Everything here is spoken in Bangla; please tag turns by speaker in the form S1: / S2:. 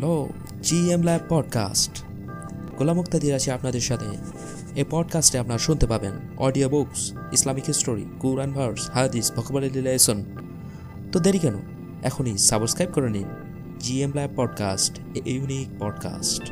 S1: Hello, GM lab podcast. Golam Muktadir আছি আপনাদের সাথে। এই পডকাস্টে আপনারা শুনতে পাবেন audio books, Islamic history, Quran verse, হাদিস ভকবালী রিলেশন তো দেরি কেন? এখনই সাবস্ক্রাইব করে নিন GM lab podcast, a unique podcast.